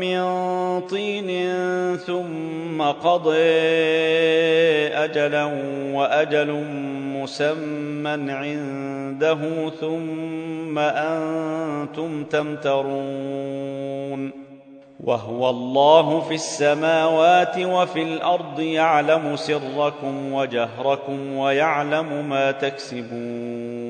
من طين ثم قضي أجلا وأجل مسمى عنده ثم أنتم تمترون وهو الله في السماوات وفي الأرض يعلم سركم وجهركم ويعلم ما تكسبون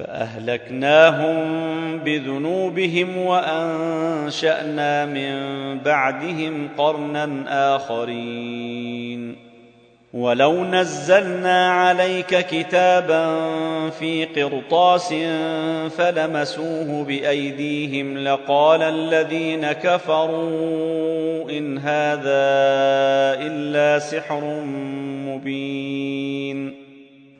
فأهلكناهم بذنوبهم وأنشأنا من بعدهم قرنا آخرين. ولو نزلنا عليك كتابا في قرطاس فلمسوه بأيديهم لقال الذين كفروا إن هذا إلا سحر مبين.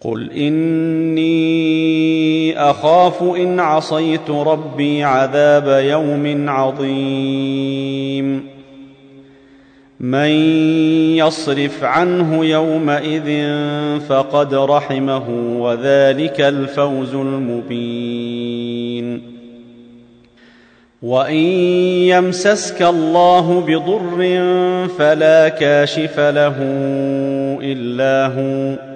قل اني اخاف ان عصيت ربي عذاب يوم عظيم من يصرف عنه يومئذ فقد رحمه وذلك الفوز المبين وان يمسسك الله بضر فلا كاشف له الا هو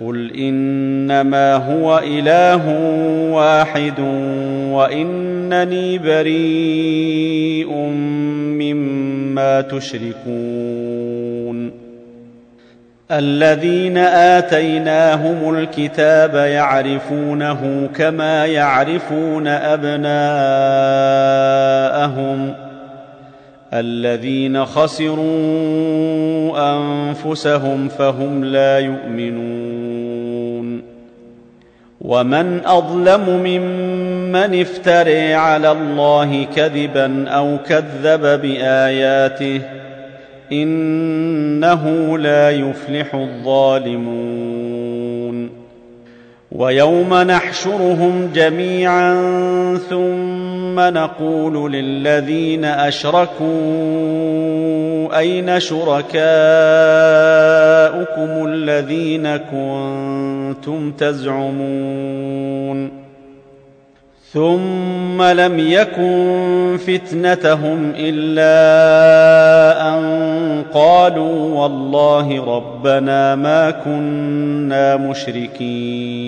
قل انما هو اله واحد وانني بريء مما تشركون الذين اتيناهم الكتاب يعرفونه كما يعرفون ابناءهم الذين خسروا انفسهم فهم لا يؤمنون ومن أظلم ممن افتري على الله كذبا أو كذب بآياته إنه لا يفلح الظالمون ويوم نحشرهم جميعا ثم نقول للذين أشركوا أين شركاؤكم الذين كنتم تزعمون ثم لم يكن فتنتهم إلا أن قالوا والله ربنا ما كنا مشركين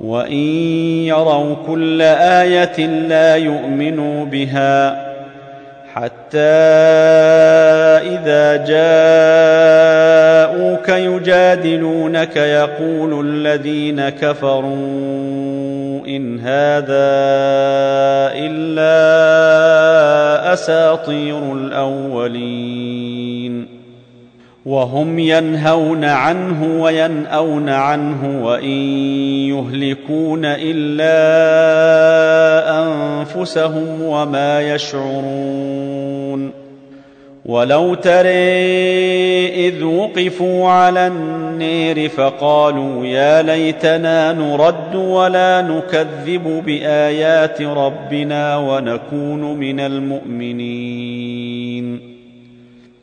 وان يروا كل إيه لا يؤمنوا بها حتى اذا جاءوك يجادلونك يقول الذين كفروا ان هذا الا اساطير الاولين وهم ينهون عنه وينأون عنه وإن يهلكون إلا أنفسهم وما يشعرون. ولو تري إذ وقفوا على النير فقالوا يا ليتنا نرد ولا نكذب بآيات ربنا ونكون من المؤمنين.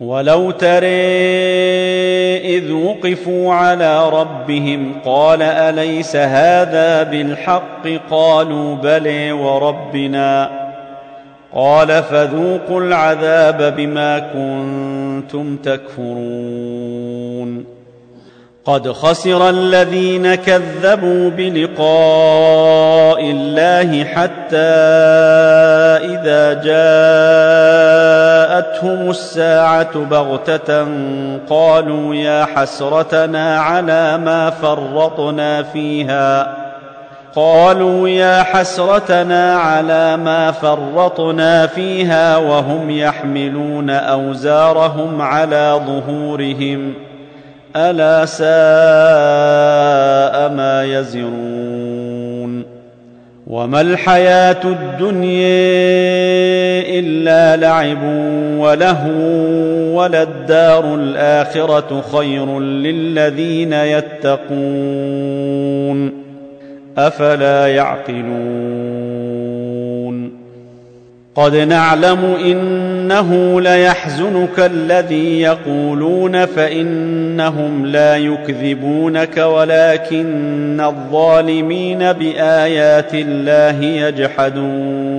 ولو تري اذ وقفوا على ربهم قال اليس هذا بالحق قالوا بلي وربنا قال فذوقوا العذاب بما كنتم تكفرون قد خسر الذين كذبوا بلقاء الله حتى إذا جاءتهم الساعة بغتة قالوا يا حسرتنا على ما فرطنا فيها. قالوا يا حسرتنا على ما فرطنا فيها وهم يحملون أوزارهم على ظهورهم. ألا ساء ما يزرون وما الحياة الدنيا إلا لعب ولهو وللدار الآخرة خير للذين يتقون أفلا يعقلون قد نعلم إنه ليحزنك الذي يقولون فإنهم لا يكذبونك ولكن الظالمين بآيات الله يجحدون.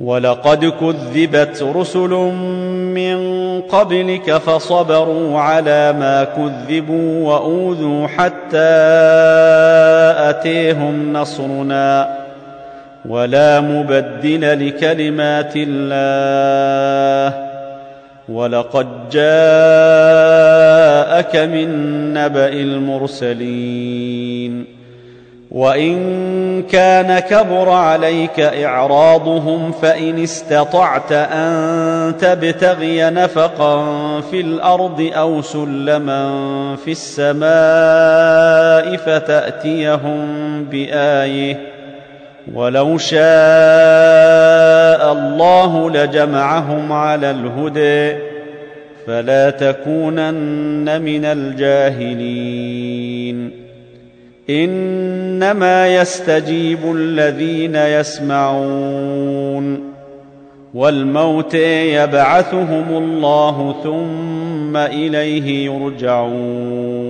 ولقد كذبت رسل من قبلك فصبروا على ما كذبوا وأوذوا حتى أتيهم نصرنا. ولا مبدل لكلمات الله. ولقد جاءك من نبأ المرسلين. وإن كان كبر عليك إعراضهم فإن استطعت أن تبتغي نفقا في الأرض أو سلما في السماء فتأتيهم بآية. ولو شاء الله لجمعهم على الهدى فلا تكونن من الجاهلين. إنما يستجيب الذين يسمعون والموت يبعثهم الله ثم إليه يرجعون.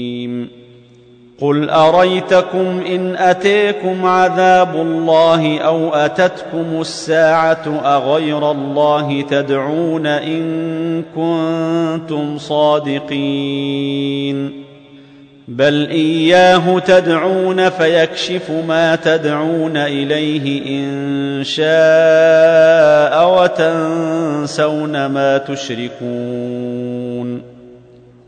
قل اريتكم ان اتيكم عذاب الله أو اتتكم الساعة اغير الله تدعون ان كنتم صادقين بل اياه تدعون فيكشف ما تدعون اليه ان شاء وتنسون ما تشركون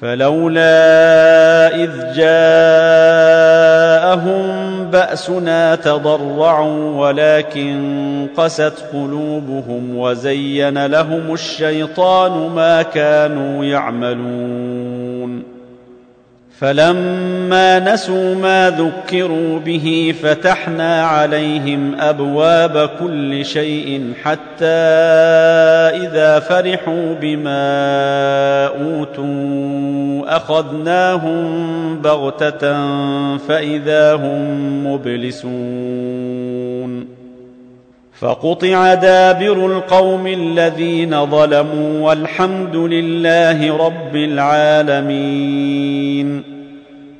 فلولا إذ جاءهم بأسنا تضرعوا ولكن قست قلوبهم وزين لهم الشيطان ما كانوا يعملون. فلما نسوا ما ذكروا به فتحنا عليهم أبواب كل شيء حتى إذا فرحوا بما أوتوا أخذناهم بغتة فإذا هم مبلسون فقطع دابر القوم الذين ظلموا والحمد لله رب العالمين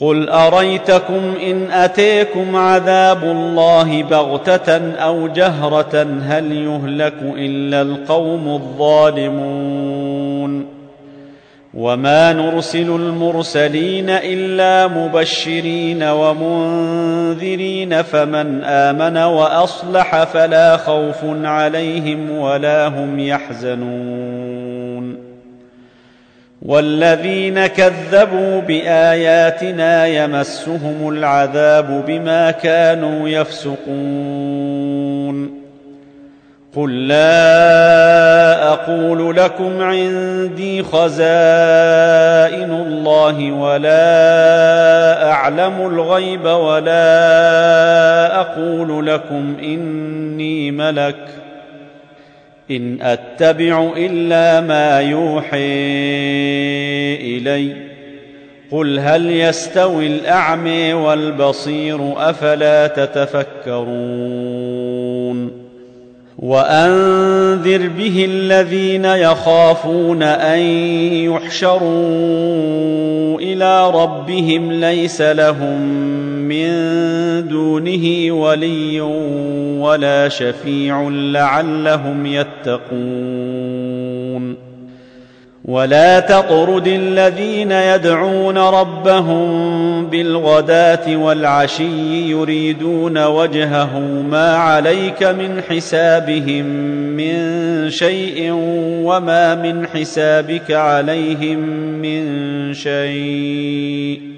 قل اريتكم ان اتيكم عذاب الله بغته أو جهره هل يهلك الا القوم الظالمون وما نرسل المرسلين الا مبشرين ومنذرين فمن امن واصلح فلا خوف عليهم ولا هم يحزنون والذين كذبوا بآياتنا يمسهم العذاب بما كانوا يفسقون. قل لا أقول لكم عندي خزائن الله ولا أعلم الغيب ولا أقول لكم إني ملك. إن أتبع إلا ما يوحي اليّ. قل هل يستوي الاعمي والبصير أفلا تتفكرون؟ وأنذر به الذين يخافون أن يحشروا إلى ربهم ليس لهم من دونه ولي ولا شفيع لعلهم يتقون. ولا تطرد الذين يدعون ربهم بالغداة والعشي يريدون وجهه ما عليك من حسابهم من شيء وما من حسابك عليهم من شيء.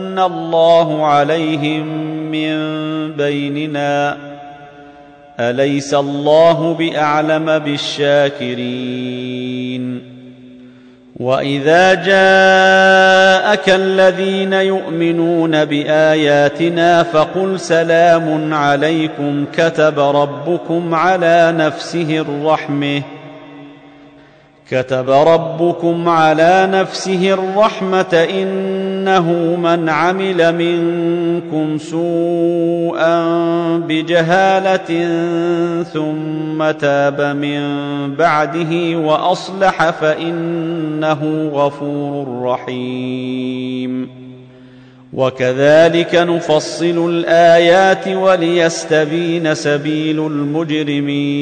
الله عليهم من بيننا اليس الله باعلم بالشاكرين واذا جاءك الذين يؤمنون باياتنا فقل سلام عليكم كتب ربكم على نفسه الرحمه كتب ربكم على نفسه الرحمة إنه من عمل منكم سوءا بجهالة ثم تاب من بعده وأصلح فإنه غفور رحيم. وكذلك نفصل الآيات وليستبين سبيل المجرمين.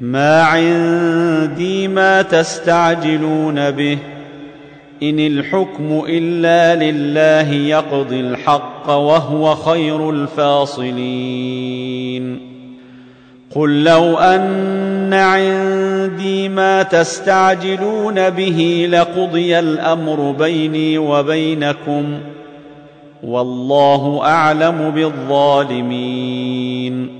ما عندي ما تستعجلون به. إن الحكم إلا لله يقضي الحق وهو خير الفاصلين. قل لو أن عندي ما تستعجلون به لقضي الأمر بيني وبينكم. والله أعلم بالظالمين.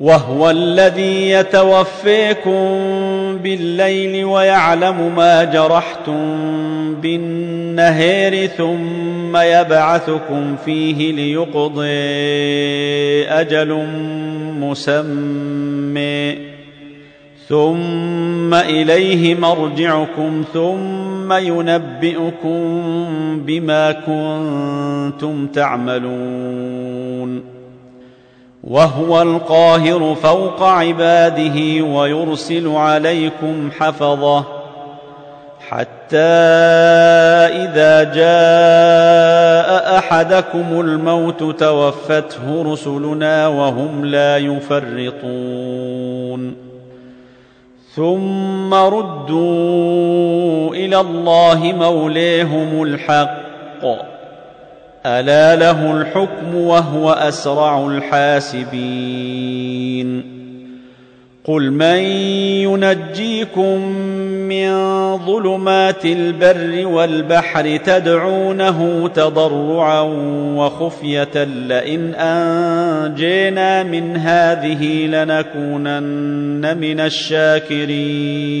وهو الذي يتوفيكم بالليل ويعلم ما جرحتم بالنهير ثم يبعثكم فيه ليقضي أجل مسمى. ثم إليه مرجعكم ثم ينبئكم بما كنتم تعملون. وهو القاهر فوق عباده ويرسل عليكم حفظه حتى إذا جاء أحدكم الموت توفته رسلنا وهم لا يفرطون. ثم ردوا إلى الله موليهم الحق. ألا له الحكم وهو أسرع الحاسبين قل من ينجيكم من ظلمات البر والبحر تدعونه تضرعا وخفية لئن أنجينا من هذه لنكونن من الشاكرين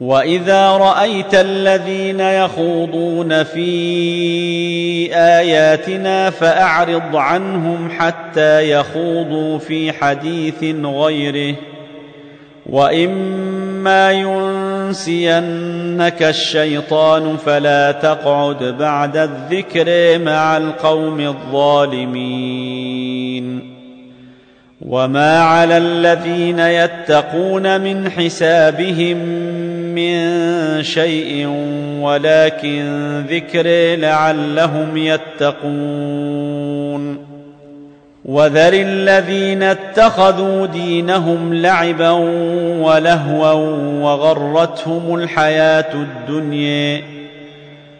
واذا رايت الذين يخوضون في اياتنا فاعرض عنهم حتى يخوضوا في حديث غيره واما ينسينك الشيطان فلا تقعد بعد الذكر مع القوم الظالمين وما على الذين يتقون من حسابهم من شيء ولكن ذكر لعلهم يتقون وذر الذين اتخذوا دينهم لعبا ولهوا وغرتهم الحياة الدنيا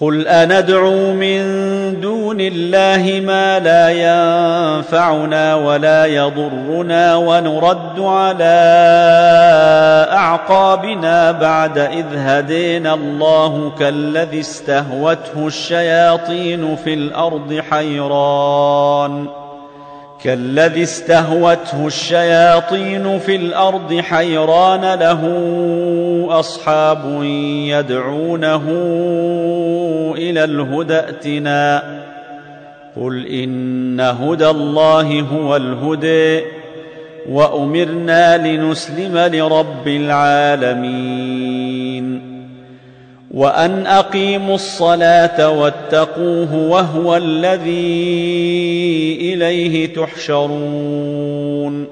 قل اندعو من دون الله ما لا ينفعنا ولا يضرنا ونرد على اعقابنا بعد اذ هدينا الله كالذي استهوته الشياطين في الأرض حيران كالذي استهوته الشياطين في الأرض حيران له أصحاب يدعونه إلى الهدى ائتنا. قل إن هدى الله هو الهدى وأمرنا لنسلم لرب العالمين. وان اقيموا الصلاه واتقوه وهو الذي اليه تحشرون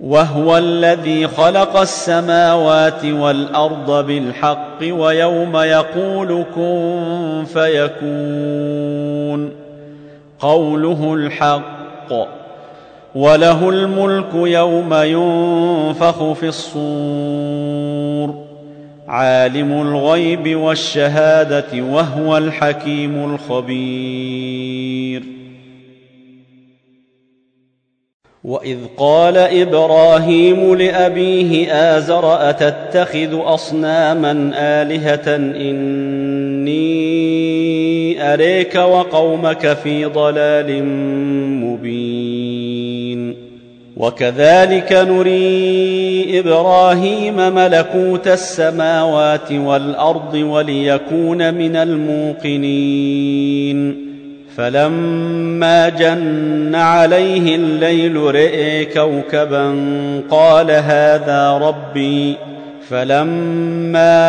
وهو الذي خلق السماوات والارض بالحق ويوم يقول كن فيكون قوله الحق وله الملك يوم ينفخ في الصور عالم الغيب والشهادة وهو الحكيم الخبير. واذ قال إبراهيم لابيه ازر اتتخذ اصناما الهه اني اريك وقومك في ضلال مبين وكذلك نري إبراهيم ملكوت السماوات والأرض وليكون من الموقنين. فلما جن عليه الليل رئي كوكبا قال هذا ربي. فلما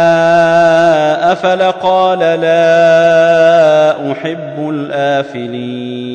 أفل قال لا أحب الآفلين.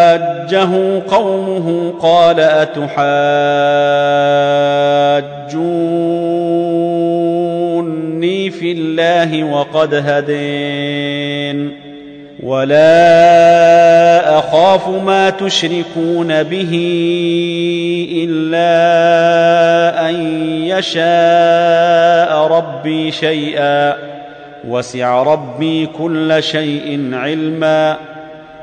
وحاجه قومه قال أتحاجوني في الله وقد هدين ولا أخاف ما تشركون به إلا أن يشاء ربي شيئا وسع ربي كل شيء علما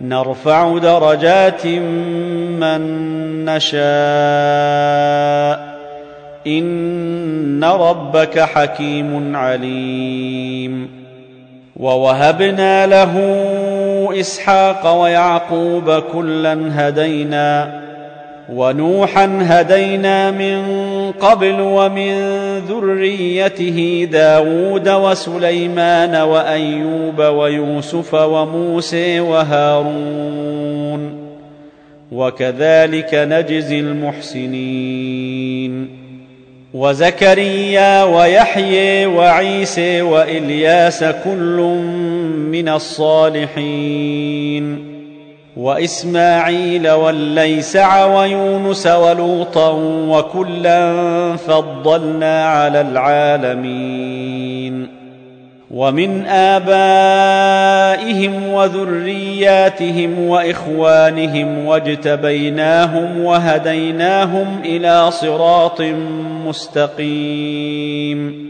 نرفع درجات من نشاء. إن ربك حكيم عليم. ووهبنا له إسحاق ويعقوب كلا هدينا. ونوحا هدينا من قبل ومن ذريته داود وسليمان وأيوب ويوسف وموسى وهارون وكذلك نجزي المحسنين وزكريا ويحيى وعيسى وإلياس كل من الصالحين وإسماعيل والليسع ويونس ولوطا وكلا فضلنا على العالمين. ومن آبائهم وذرياتهم وإخوانهم واجتبيناهم وهديناهم إلى صراط مستقيم.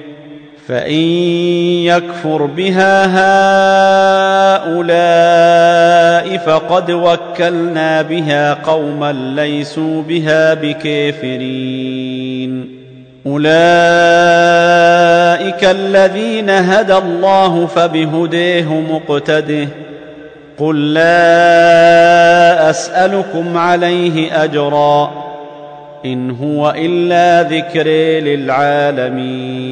فان يكفر بها هؤلاء فقد وكلنا بها قوما ليسوا بها بكافرين اولئك الذين هدى الله فبهديه مقتده قل لا اسالكم عليه اجرا ان هو الا ذكر للعالمين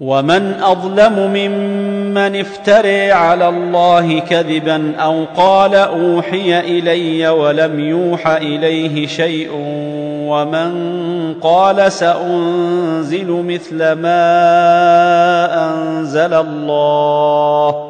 ومن أظلم ممن افتري على الله كذبا أو قال أوحي إلي ولم يوح إليه شيء ومن قال سأنزل مثل ما أنزل الله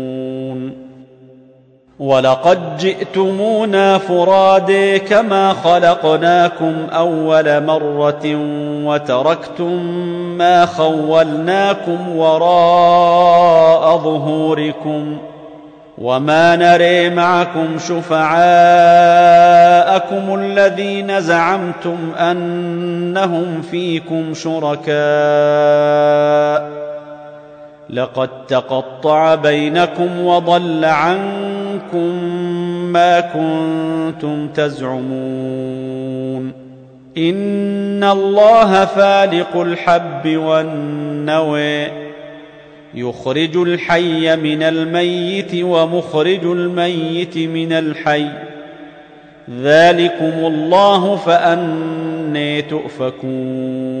ولقد جئتمونا فرادي كما خلقناكم اول مره وتركتم ما خولناكم وراء ظهوركم وما نري معكم شفعاءكم الذين زعمتم انهم فيكم شركاء لقد تقطع بينكم وضل عنكم ما كنتم تزعمون إن الله فالق الحب والنوي يخرج الحي من الميت ومخرج الميت من الحي ذلكم الله فاني تؤفكون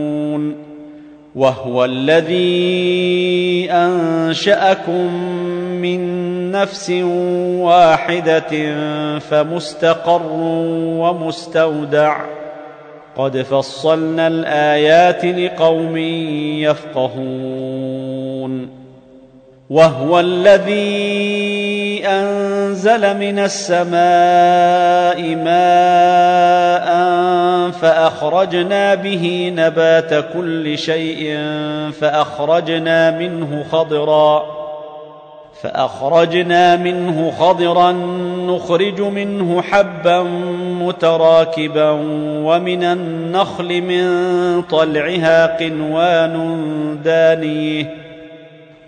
وهو الذي أنشأكم من نفس واحدة فمستقر ومستودع. قد فصلنا الآيات لقوم يفقهون. وهو الذي أنزل من السماء ماء فأخرجنا به نبات كل شيء فأخرجنا منه خضرا فأخرجنا منه خضرا نخرج منه حبا متراكبا ومن النخل من طلعها قنوان دانيه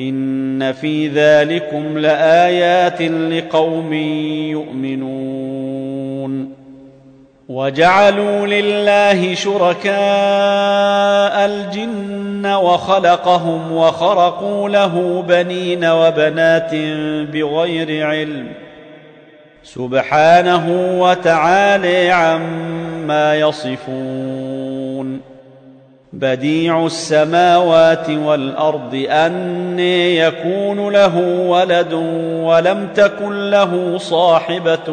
ان في ذلكم لايات لقوم يؤمنون وجعلوا لله شركاء الجن وخلقهم وخرقوا له بنين وبنات بغير علم سبحانه وتعالي عما يصفون بديع السماوات والأرض ان يكون له ولد ولم تكن له صاحبة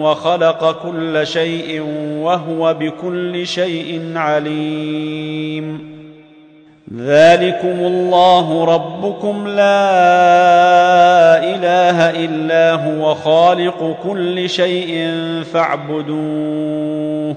وخلق كل شيء وهو بكل شيء عليم. ذلكم الله ربكم لا إله إلا هو خالق كل شيء فاعبدوه.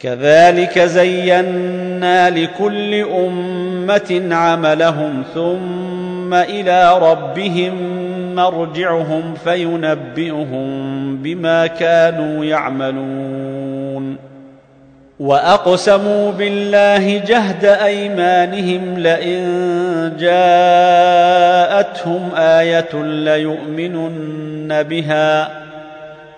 كذلك زينا لكل أمة عملهم ثم إلى ربهم مرجعهم فينبئهم بما كانوا يعملون. وأقسموا بالله جهد أيمانهم لئن جاءتهم آية ليؤمنن بها.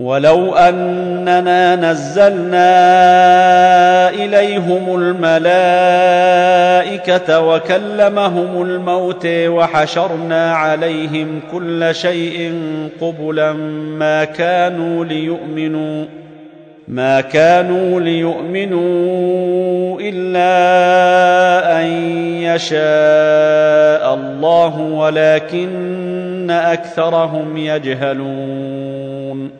ولو أننا نزلنا إليهم الملائكة وكلمهم الموت وحشرنا عليهم كل شيء قبلا ما كانوا ليؤمنوا ما كانوا ليؤمنوا إلا أن يشاء الله ولكن أكثرهم يجهلون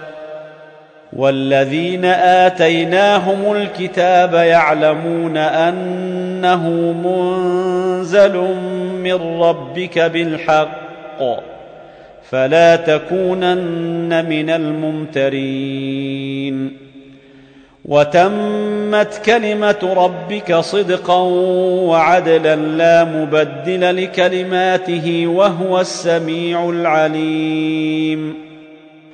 والذين آتيناهم الكتاب يعلمون أنه منزل من ربك بالحق فلا تكونن من الممترين. وتمت كلمة ربك صدقا وعدلا لا مبدل لكلماته وهو السميع العليم.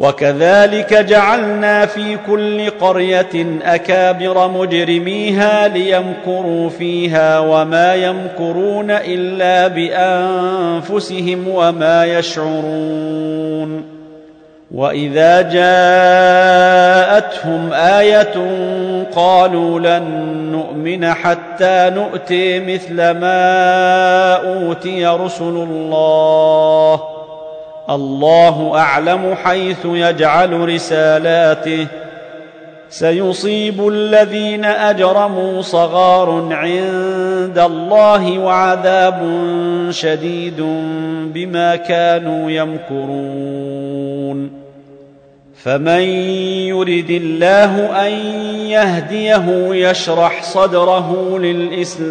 وكذلك جعلنا في كل قرية أكابر مجرميها ليمكروا فيها وما يمكرون إلا بأنفسهم وما يشعرون وإذا جاءتهم آية قالوا لن نؤمن حتى نؤتي مثل ما أوتي رسل الله الله أعلم حيث يجعل رسالاته. سيصيب الذين أجرموا صغار عند الله وعذاب شديد بما كانوا يمكرون. فمن يرد الله أن يهديه يشرح صدره للإسلام.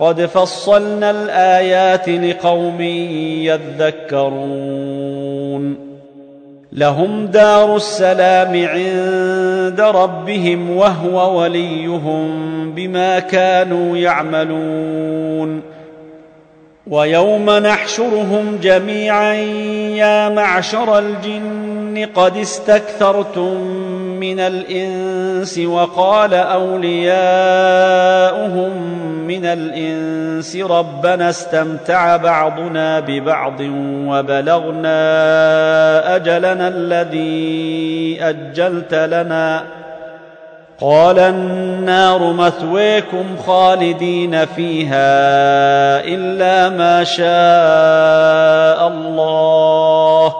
قد فصلنا الآيات لقوم يذكرون. لهم دار السلام عند ربهم وهو وليهم بما كانوا يعملون. ويوم نحشرهم جميعا يا معشر الجن قد استكثرتم من الإنس وقال أولياؤهم من الإنس ربنا استمتع بعضنا ببعض وبلغنا أجلنا الذي أجلت لنا. قال النار مثويكم خالدين فيها إلا ما شاء الله.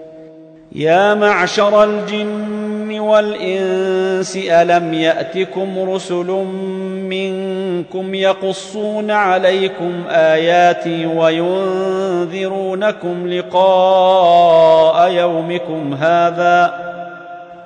يا معشر الجن والإنس ألم يأتكم رسل منكم يقصون عليكم آياتي وينذرونكم لقاء يومكم هذا؟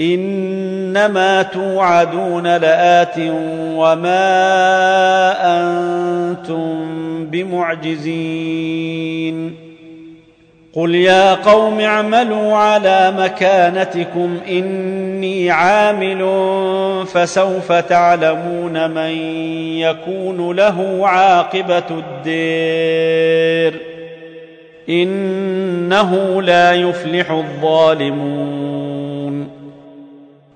إنما توعدون لآت وما أنتم بمعجزين. قل يا قوم اعملوا على مكانتكم إني عامل فسوف تعلمون من يكون له عاقبة الدير. إنه لا يفلح الظالمون.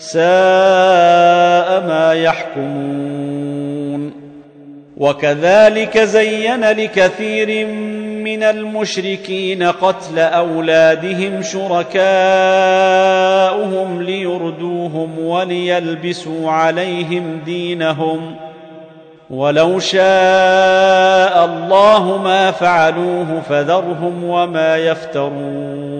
ساء ما يحكمون. وكذلك زين لكثير من المشركين قتل أولادهم شركاؤهم ليردوهم وليلبسوا عليهم دينهم. ولو شاء الله ما فعلوه فذرهم وما يفترون.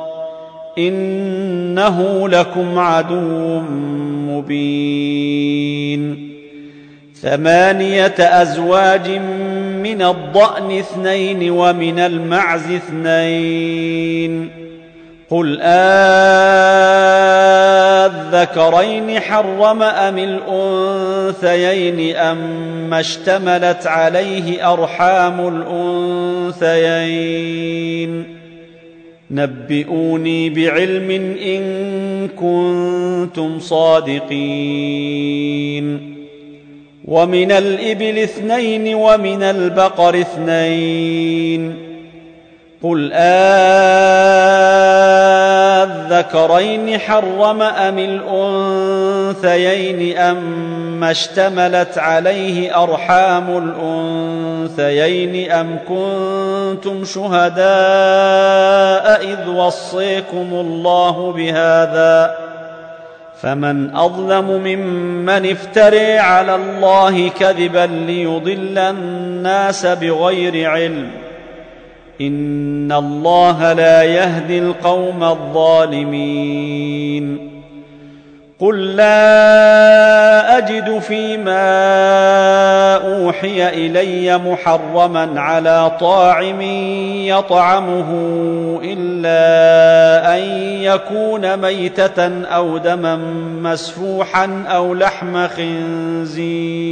إنه لكم عدو مبين. ثمانية أزواج من الضأن اثنين ومن المعز اثنين. قل آذكرين حرم أم الأنثيين اما اشتملت عليه أرحام الأنثيين؟ نبئوني بعلم إن كنتم صادقين. ومن الإبل اثنين ومن البقر اثنين. قل اذكرين حرم ام الانثيين اما اشتملت عليه ارحام الانثيين ام كنتم شهداء اذ وصيكم الله بهذا فمن اظلم ممن افتري على الله كذبا ليضل الناس بغير علم ان الله لا يهدي القوم الظالمين. قل لا اجد فيما اوحي الي محرما على طاعم يطعمه الا ان يكون ميته أو دما مسفوحا أو لحم خنزير.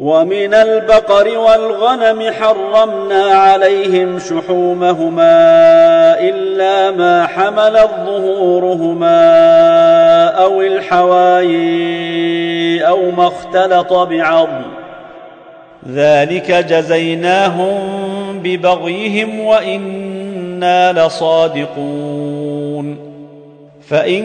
ومن البقر والغنم حرمنا عليهم شحومهما إلا ما حملت ظهورهما أو الحوايي أو ما اختلط بعظم. ذلك جزيناهم ببغيهم وإنا لصادقون. فإن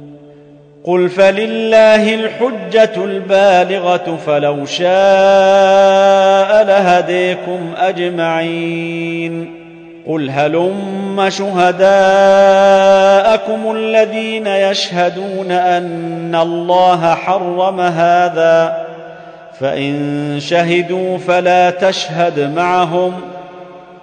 قل فلله الحجه البالغه فلو شاء لهديكم اجمعين قل هلم شهداءكم الذين يشهدون ان الله حرم هذا فان شهدوا فلا تشهد معهم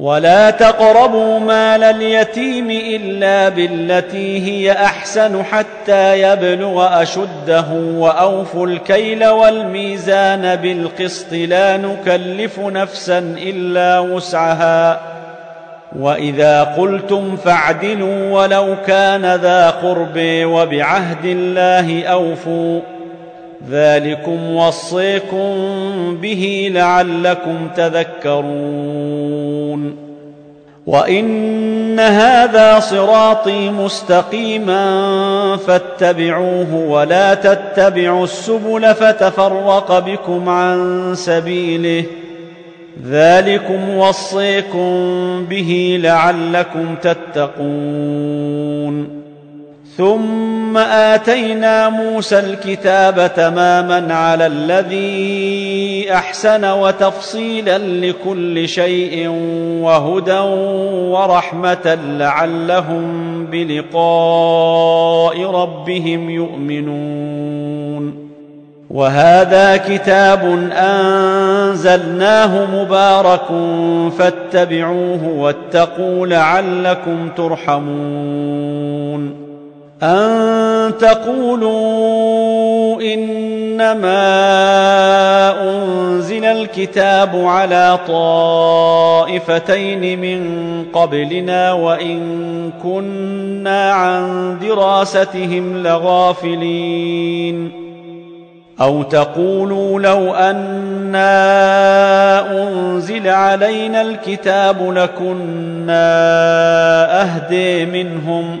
ولا تقربوا مال اليتيم الا بالتي هي احسن حتى يبلغ اشده واوفوا الكيل والميزان بالقسط لا نكلف نفسا الا وسعها واذا قلتم فاعدلوا ولو كان ذا قرب وبعهد الله اوفوا ذلكم وصيكم به لعلكم تذكرون وان هذا صراطي مستقيما فاتبعوه ولا تتبعوا السبل فتفرق بكم عن سبيله ذلكم وصيكم به لعلكم تتقون ثم آتينا موسى الكتاب تماما على الذي أحسن وتفصيلا لكل شيء وهدى ورحمة لعلهم بلقاء ربهم يؤمنون. وهذا كتاب أنزلناه مبارك فاتبعوه واتقوا لعلكم ترحمون. أن تقولوا إنما أنزل الكتاب على طائفتين من قبلنا وإن كنا عن دراستهم لغافلين. أو تقولوا لو أنا أنزل علينا الكتاب لكنا أهدي منهم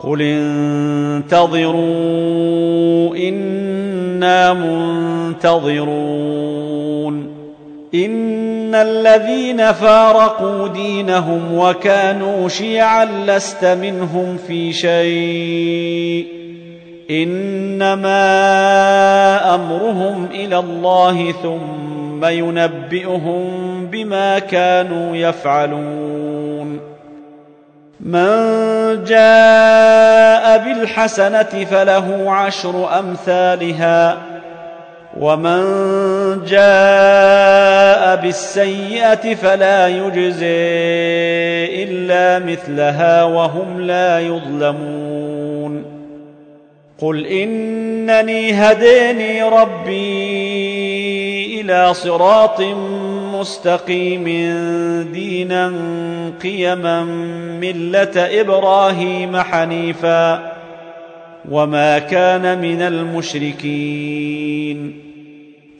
قل انتظروا أنا منتظرون ان الذين فارقوا دينهم وكانوا شيعا لست منهم في شيء انما امرهم إلى الله ثم ينبئهم بما كانوا يفعلون من جاء بالحسنه فله عشر امثالها ومن جاء بالسيئه فلا يجزي الا مثلها وهم لا يظلمون قل انني هديني ربي إلى صراط مستقيم دينا قيما ملة إبراهيم حنيفا وما كان من المشركين.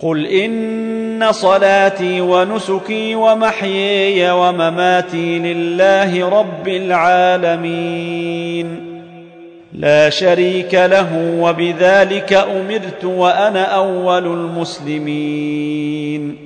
قل إن صلاتي ونسكي ومحيي ومماتي لله رب العالمين. لا شريك له وبذلك أمرت وأنا أول المسلمين.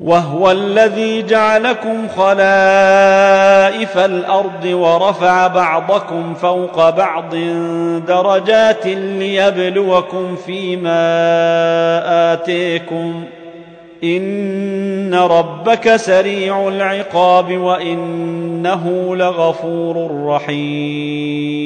وهو الذي جعلكم خلائف الأرض ورفع بعضكم فوق بعض درجات ليبلوكم فيما آتيكم. إن ربك سريع العقاب وإنه لغفور رحيم.